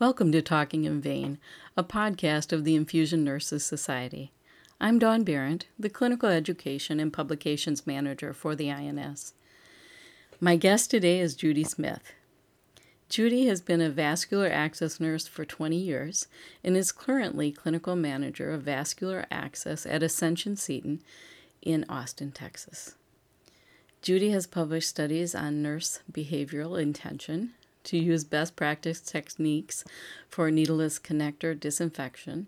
Welcome to Talking in Vain, a podcast of the Infusion Nurses Society. I'm Dawn Barrett, the Clinical Education and Publications Manager for the INS. My guest today is Judy Smith. Judy has been a vascular access nurse for 20 years and is currently Clinical Manager of Vascular Access at Ascension Seton in Austin, Texas. Judy has published studies on nurse behavioral intention, to use best practice techniques for needleless connector disinfection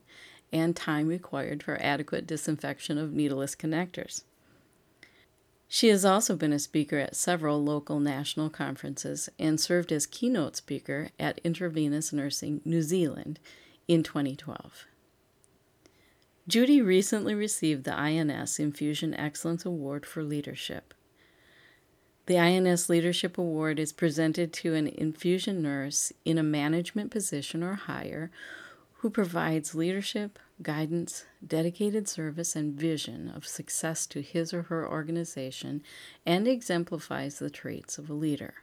and time required for adequate disinfection of needleless connectors. She has also been a speaker at several local national conferences and served as keynote speaker at Intravenous Nursing New Zealand in 2012. Judy recently received the INS Infusion Excellence Award for Leadership. The INS Leadership Award is presented to an infusion nurse in a management position or higher who provides leadership, guidance, dedicated service, and vision of success to his or her organization and exemplifies the traits of a leader.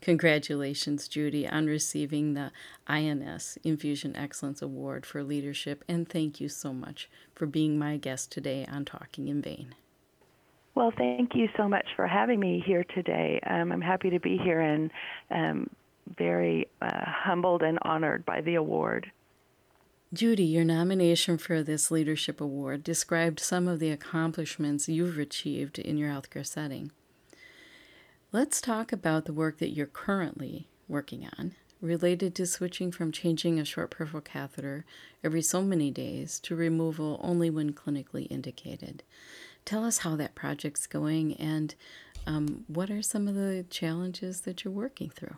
Congratulations, Judy, on receiving the INS Infusion Excellence Award for Leadership, and thank you so much for being my guest today on Talking in Vain. Well, thank you so much for having me here today. Um, I'm happy to be here and um, very uh, humbled and honored by the award. Judy, your nomination for this leadership award described some of the accomplishments you've achieved in your healthcare setting. Let's talk about the work that you're currently working on related to switching from changing a short peripheral catheter every so many days to removal only when clinically indicated. Tell us how that project's going and um, what are some of the challenges that you're working through?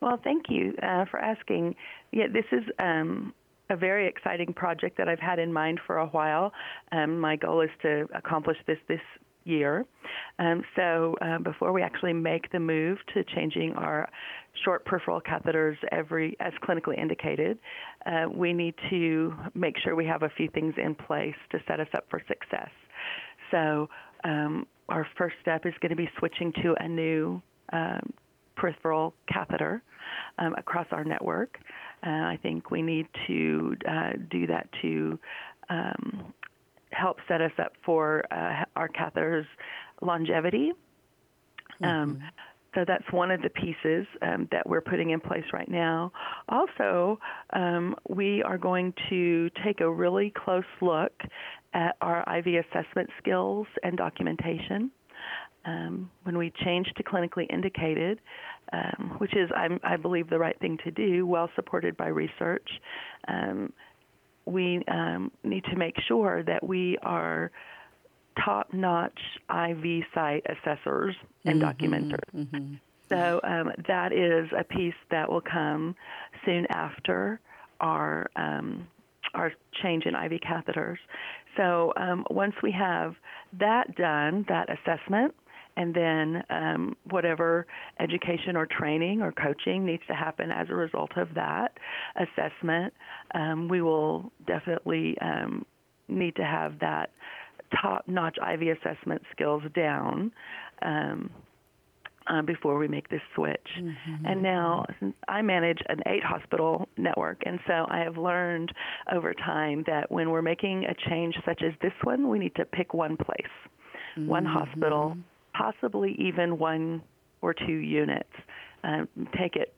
Well, thank you uh, for asking. Yeah, this is um, a very exciting project that I've had in mind for a while. Um, my goal is to accomplish this this year. Um, so uh, before we actually make the move to changing our short peripheral catheters every as clinically indicated, uh, we need to make sure we have a few things in place to set us up for success. So um, our first step is going to be switching to a new um, peripheral catheter um, across our network. Uh, I think we need to uh, do that to um, help set us up for uh, our catheters longevity. Um, mm-hmm. Um, so that's one of the pieces um, that we're putting in place right now. Also, um, we are going to take a really close look at our IV assessment skills and documentation. Um, when we change to clinically indicated, um, which is, I'm, i believe, the right thing to do, well supported by research, um, we um, need to make sure that we are top notch IV site assessors and mm-hmm, documenters. Mm-hmm. So um, that is a piece that will come soon after our um, our change in IV catheters. So um, once we have that done, that assessment, and then um, whatever education or training or coaching needs to happen as a result of that assessment, um, we will definitely um, need to have that top-notch IV assessment skills down. Um, uh, before we make this switch. Mm-hmm. And now I manage an eight hospital network, and so I have learned over time that when we're making a change such as this one, we need to pick one place, mm-hmm. one hospital, possibly even one or two units. Uh, take it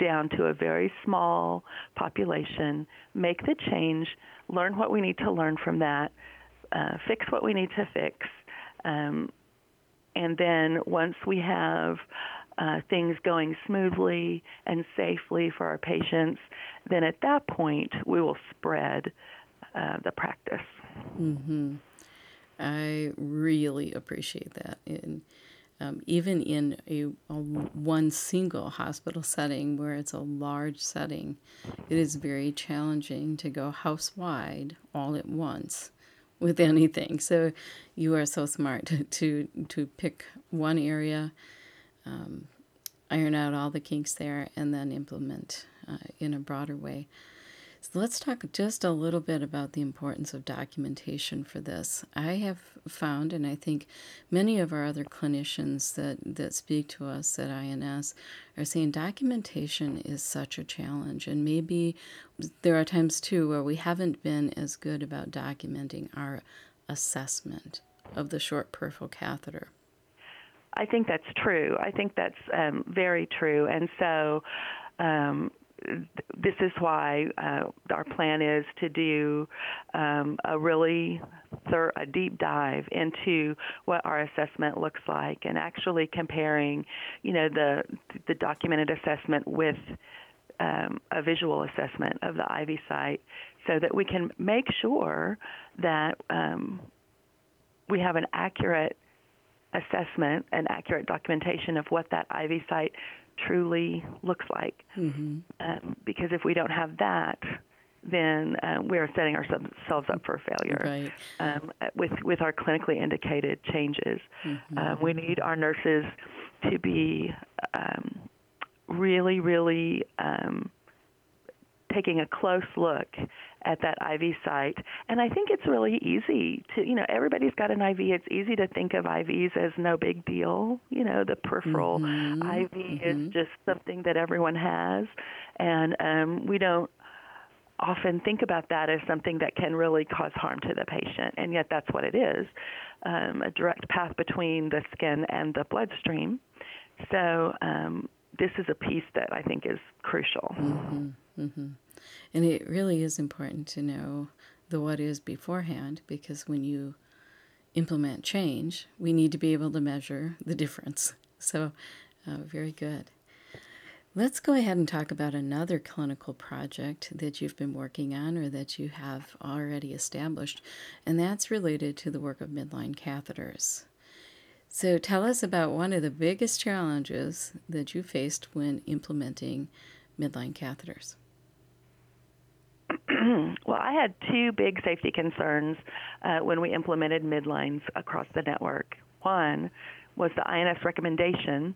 down to a very small population, make the change, learn what we need to learn from that, uh, fix what we need to fix, um, and then once we have uh, things going smoothly and safely for our patients, then at that point we will spread uh, the practice. Mm-hmm. I really appreciate that. In, um, even in a, a, one single hospital setting where it's a large setting, it is very challenging to go house wide all at once with anything. So you are so smart to to, to pick one area, um, iron out all the kinks there, and then implement uh, in a broader way. So let's talk just a little bit about the importance of documentation for this. I have found, and I think many of our other clinicians that, that speak to us at INS are saying documentation is such a challenge. And maybe there are times too where we haven't been as good about documenting our assessment of the short peripheral catheter. I think that's true. I think that's um, very true. And so, um, this is why uh, our plan is to do um, a really thir- a deep dive into what our assessment looks like and actually comparing, you know, the the documented assessment with um, a visual assessment of the IV site so that we can make sure that um, we have an accurate assessment and accurate documentation of what that IV site truly looks like. Mm-hmm. Um, because if we don't have that, then uh, we are setting ourselves up for failure right. um, with with our clinically indicated changes. Mm-hmm. Uh, we need our nurses to be um, really, really um, taking a close look at that IV site. And I think it's really easy to, you know, everybody's got an IV. It's easy to think of IVs as no big deal. You know, the peripheral mm-hmm. IV mm-hmm. is just something that everyone has. And um, we don't often think about that as something that can really cause harm to the patient. And yet that's what it is um, a direct path between the skin and the bloodstream. So, um, this is a piece that I think is crucial. Mm-hmm. And it really is important to know the what is beforehand because when you implement change, we need to be able to measure the difference. So, uh, very good. Let's go ahead and talk about another clinical project that you've been working on or that you have already established, and that's related to the work of midline catheters. So, tell us about one of the biggest challenges that you faced when implementing midline catheters. well, I had two big safety concerns uh, when we implemented midlines across the network. One was the INS recommendation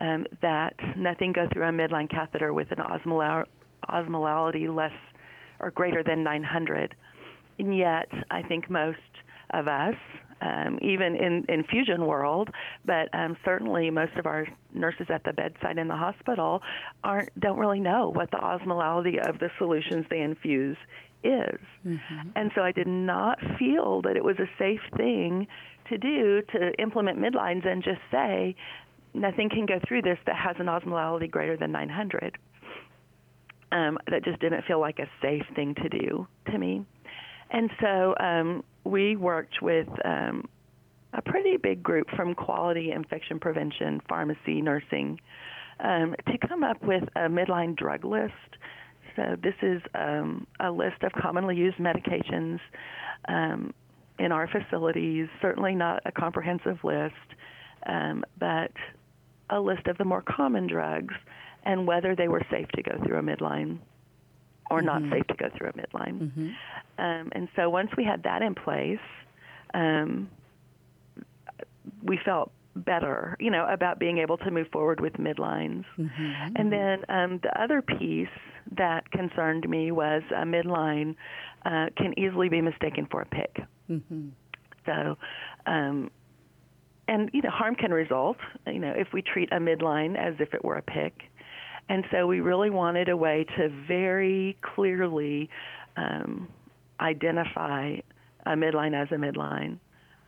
um, that nothing go through a midline catheter with an osmolality less or greater than 900. And yet, I think most of us um, even in infusion world, but um, certainly most of our nurses at the bedside in the hospital aren't don't really know what the osmolality of the solutions they infuse is. Mm-hmm. And so I did not feel that it was a safe thing to do to implement midlines and just say nothing can go through this that has an osmolality greater than 900. Um, that just didn't feel like a safe thing to do to me. And so um, we worked with um, a pretty big group from quality, infection prevention, pharmacy, nursing, um, to come up with a midline drug list. So this is um, a list of commonly used medications um, in our facilities. Certainly not a comprehensive list, um, but a list of the more common drugs and whether they were safe to go through a midline or mm-hmm. not safe to go through a midline. Mm-hmm. Um, and so once we had that in place, um, we felt better, you know, about being able to move forward with midlines. Mm-hmm. And then um, the other piece that concerned me was a midline uh, can easily be mistaken for a PICC. Mm-hmm. So, um, and you know, harm can result, you know, if we treat a midline as if it were a PICC. And so we really wanted a way to very clearly um, identify a midline as a midline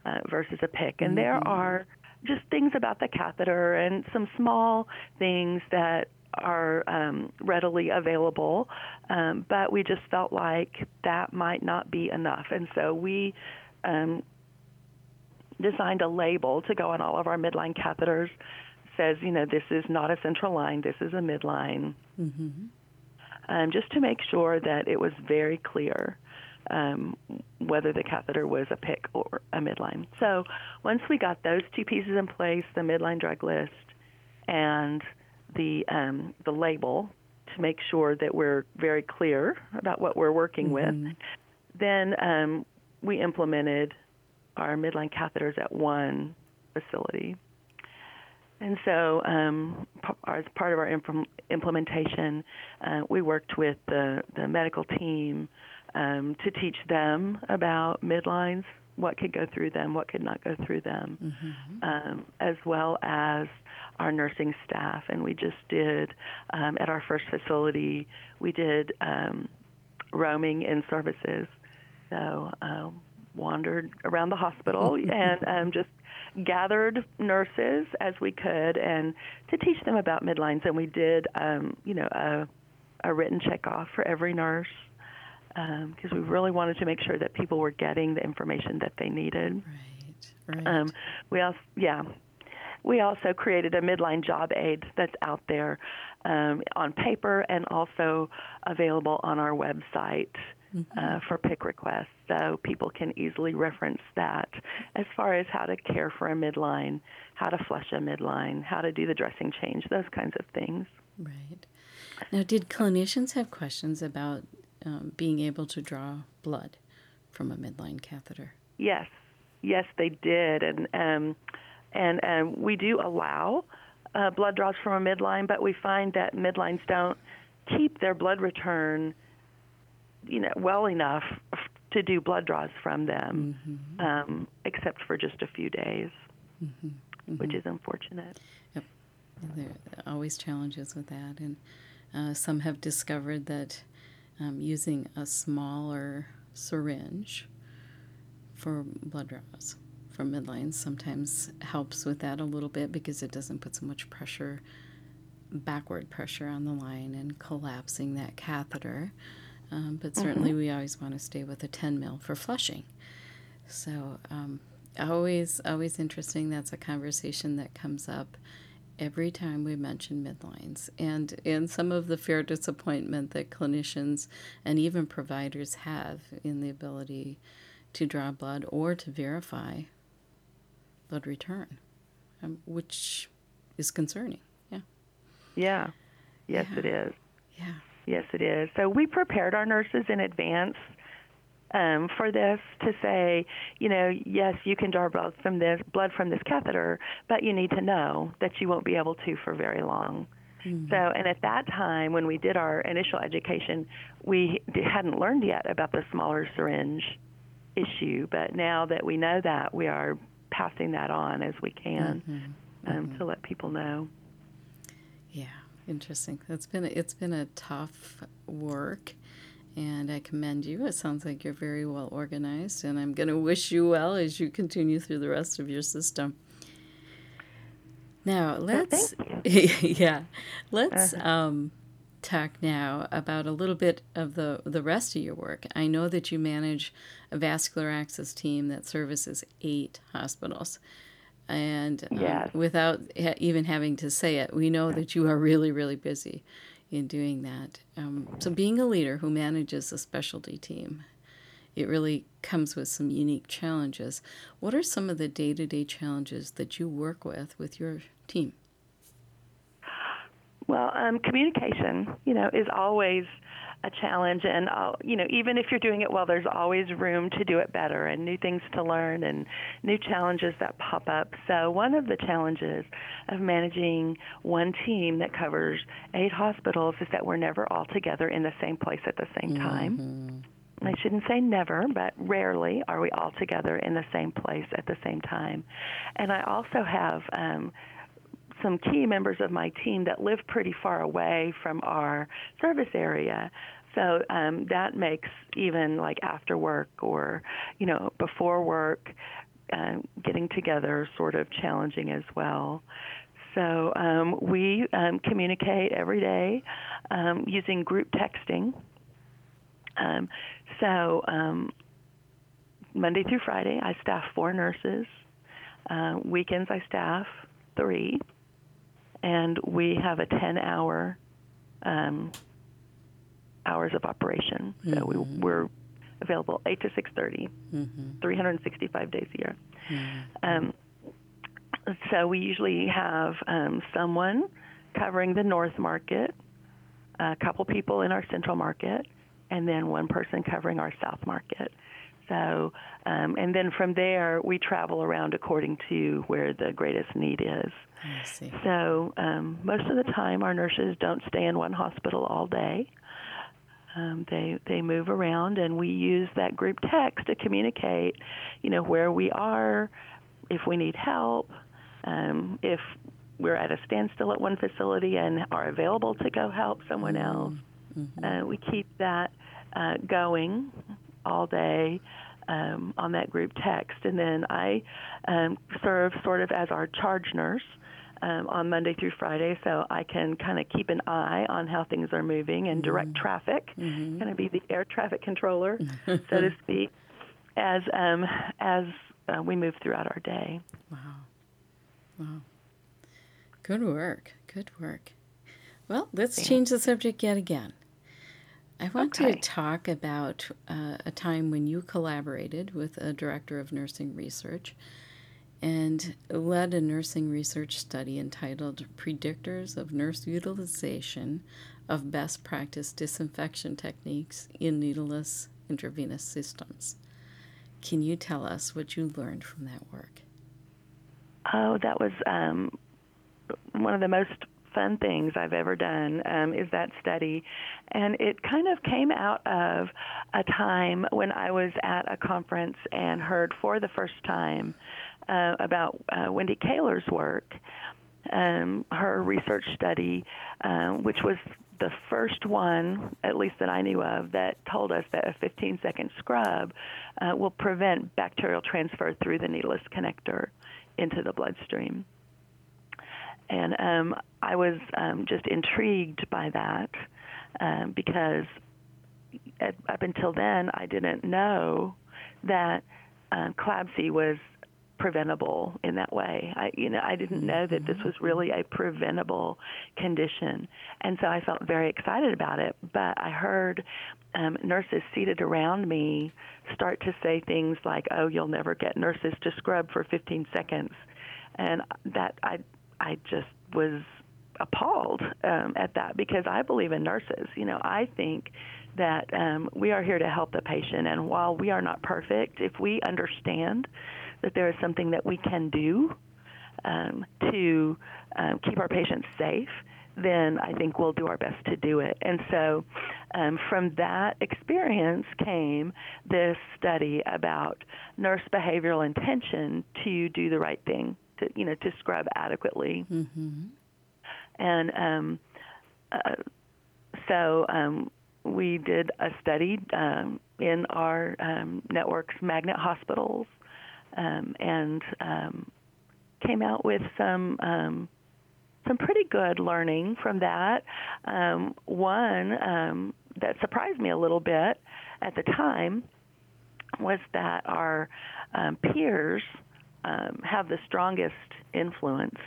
uh, versus a PICC. And mm-hmm. there are just things about the catheter and some small things that are um, readily available, um, but we just felt like that might not be enough. And so we um, designed a label to go on all of our midline catheters says, you know, this is not a central line, this is a midline, mm-hmm. um, just to make sure that it was very clear um, whether the catheter was a PICC or a midline. So once we got those two pieces in place, the midline drug list and the um, the label to make sure that we're very clear about what we're working mm-hmm. with, then um, we implemented our midline catheters at one facility. And so, um, as part of our implementation, uh, we worked with the, the medical team um, to teach them about midlines, what could go through them, what could not go through them, mm-hmm. um, as well as our nursing staff. And we just did, um, at our first facility, we did um, roaming in services. So, um, wandered around the hospital and um, just gathered nurses as we could and to teach them about midlines. And we did, um, you know, a, a written check off for every nurse because um, we really wanted to make sure that people were getting the information that they needed. Right. Right. Um, we also, yeah, we also created a midline job aid that's out there um, on paper and also available on our website mm-hmm. uh, for PICC requests, so people can easily reference that as far as how to care for a midline, how to flush a midline, how to do the dressing change, those kinds of things. Right. Now, did clinicians have questions about um, being able to draw blood from a midline catheter? Yes, yes, they did, and um, and um, we do allow uh, blood draws from a midline, but we find that midlines don't keep their blood return you know, well enough to do blood draws from them, mm-hmm. um, except for just a few days, mm-hmm. Mm-hmm. which is unfortunate. Yep, there are always challenges with that, and uh, some have discovered that um, using a smaller syringe for blood draws from midlines sometimes helps with that a little bit because it doesn't put so much pressure backward pressure on the line and collapsing that catheter um, but certainly mm-hmm. we always want to stay with a 10 mil for flushing. So um, always, always interesting. That's a conversation that comes up every time we mention midlines, and and some of the fair disappointment that clinicians and even providers have in the ability to draw blood or to verify blood return, um, which is concerning. Yeah. Yeah. Yes, yeah. it is. Yeah. Yes, it is. So we prepared our nurses in advance um, for this to say, you know, yes, you can draw blood from this blood from this catheter, but you need to know that you won't be able to for very long. Mm-hmm. So, and at that time, when we did our initial education, we hadn't learned yet about the smaller syringe issue. But now that we know that, we are passing that on as we can mm-hmm. Um, mm-hmm. to let people know. Yeah. Interesting. It's been a, it's been a tough work, and I commend you. It sounds like you're very well organized, and I'm going to wish you well as you continue through the rest of your system. Now let's yeah, let's uh-huh. um, talk now about a little bit of the the rest of your work. I know that you manage a vascular access team that services eight hospitals and um, yes. without ha- even having to say it, we know that you are really, really busy in doing that. Um, so, being a leader who manages a specialty team, it really comes with some unique challenges. What are some of the day to day challenges that you work with with your team? Well, um, communication, you know, is always a challenge and uh, you know even if you're doing it well there's always room to do it better and new things to learn and new challenges that pop up so one of the challenges of managing one team that covers eight hospitals is that we're never all together in the same place at the same time mm-hmm. I shouldn't say never, but rarely are we all together in the same place at the same time. And I also have um, some key members of my team that live pretty far away from our service area. So um, that makes even like after work or, you know, before work, uh, getting together sort of challenging as well. So um, we um, communicate every day um, using group texting. Um, so um, Monday through Friday, I staff four nurses. Uh, weekends, I staff three. And we have a 10 hour um, hours of operation. So mm-hmm. we, we're available 8 to 6.30, mm-hmm. 365 days a year. Mm-hmm. Um, so we usually have um, someone covering the north market, a couple people in our central market, and then one person covering our south market. So, um, and then from there, we travel around according to where the greatest need is. I see. So, um, most of the time, our nurses don't stay in one hospital all day. Um, they they move around, and we use that group text to communicate, you know, where we are, if we need help, um, if we're at a standstill at one facility and are available to go help someone else. Mm-hmm. Uh, we keep that uh, going all day um, on that group text, and then I um, serve sort of as our charge nurse. Um, on Monday through Friday, so I can kind of keep an eye on how things are moving and direct Mm-hmm. traffic. Kind of be the air traffic controller, so to speak, as um, as uh, we move throughout our day. Wow. Wow. Good work. Good work. Well, let's change the subject yet again. I want Okay. to talk about uh, a time when you collaborated with a director of nursing research and led a nursing research study entitled Predictors of Nurse Utilization of Best Practice Disinfection Techniques in Needleless Intravenous Systems. Can you tell us what you learned from that work? Oh, that was um, one of the most fun things I've ever done um, is that study. And it kind of came out of a time when I was at a conference and heard for the first time uh, about uh, Wendy Kaler's work, um, her research study, um, which was the first one, at least that I knew of, that told us that a 15 second scrub uh, will prevent bacterial transfer through the needleless connector into the bloodstream. And um, I was um, just intrigued by that um, because at, up until then I didn't know that uh, CLABSI was preventable in that way. I, you know, I didn't know that this was really a preventable condition, and so I felt very excited about it. But I heard um, nurses seated around me start to say things like, "Oh, you'll never get nurses to scrub for 15 seconds," and that I, I just was appalled um, at that because I believe in nurses. You know, I think that um, we are here to help the patient, and while we are not perfect, if we understand that there is something that we can do um, to um, keep our patients safe, then I think we'll do our best to do it. And so, um, from that experience came this study about nurse behavioral intention to do the right thing, to you know, to scrub adequately. Mm-hmm. And um, uh, so um, we did a study um, in our um, network's magnet hospitals um, and um, came out with some um, some pretty good learning from that. Um, one um, that surprised me a little bit at the time was that our um, peers um, have the strongest influence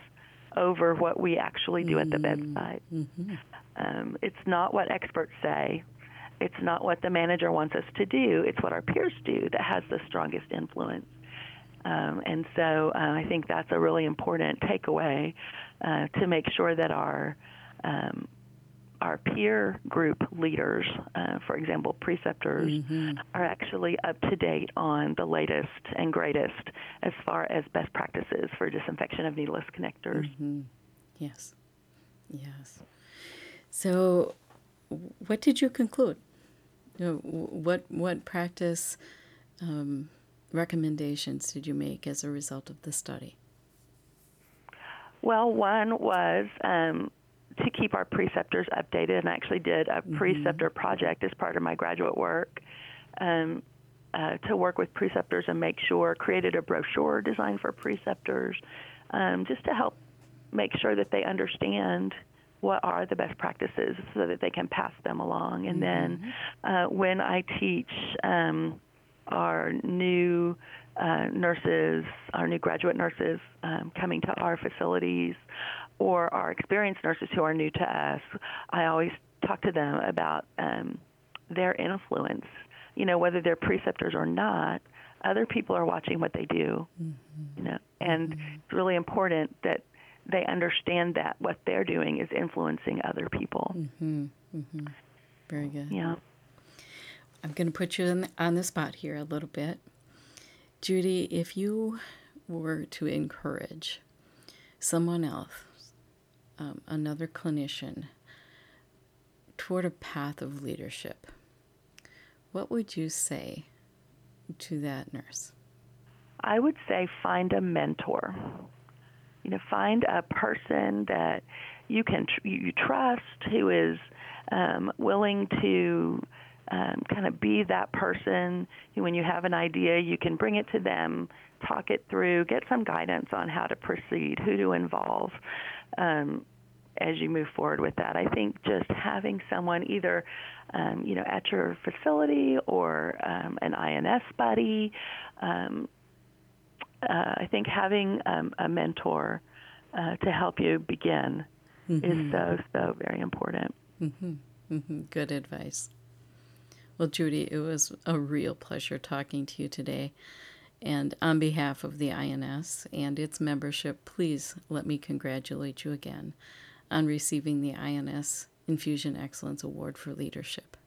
over what we actually do at the bedside. Mm-hmm. Um, it's not what experts say. It's not what the manager wants us to do. It's what our peers do that has the strongest influence. Um, and so uh, I think that's a really important takeaway uh, to make sure that our um, our peer group leaders, uh, for example, preceptors, Mm-hmm. are actually up to date on the latest and greatest as far as best practices for disinfection of needleless connectors. Mm-hmm. Yes. Yes. So, what did you conclude? You know, what what practice um, recommendations did you make as a result of the study? Well, one was um, to keep our preceptors updated, and I actually did a preceptor project as part of my graduate work um, uh, to work with preceptors and make sure, created a brochure designed for preceptors um, just to help make sure that they understand what are the best practices so that they can pass them along. And then uh, when I teach um, our new uh, nurses, our new graduate nurses um, coming to our facilities, or our experienced nurses who are new to us, I always talk to them about um, their influence. You know, whether they're preceptors or not, other people are watching what they do. You know, and it's really important that they understand that what they're doing is influencing other people. Mm-hmm. Mm-hmm. Very good. Yeah. I'm going to put you in, on the spot here a little bit. Judy, if you were to encourage someone else, um, another clinician, toward a path of leadership, what would you say to that nurse? I would say find a mentor. You know, find a person that you can tr- you trust who is um, willing to um, kind of be that person when you have an idea, you can bring it to them, talk it through, get some guidance on how to proceed, who to involve. Um, as you move forward with that, I think just having someone either, um, you know, at your facility or um, an INS buddy, um, uh, I think having um, a mentor uh, to help you begin mm-hmm. is so so very important. Mm-hmm. Mm-hmm. Good advice. Well, Judy, it was a real pleasure talking to you today. And on behalf of the INS and its membership, please let me congratulate you again on receiving the INS Infusion Excellence Award for Leadership.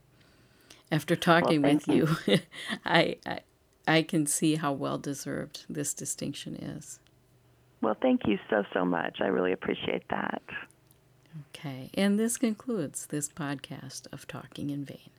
After talking well, with you, you I, I I can see how well deserved this distinction is. Well, thank you so, so much. I really appreciate that. Okay, and this concludes this podcast of Talking in Vain.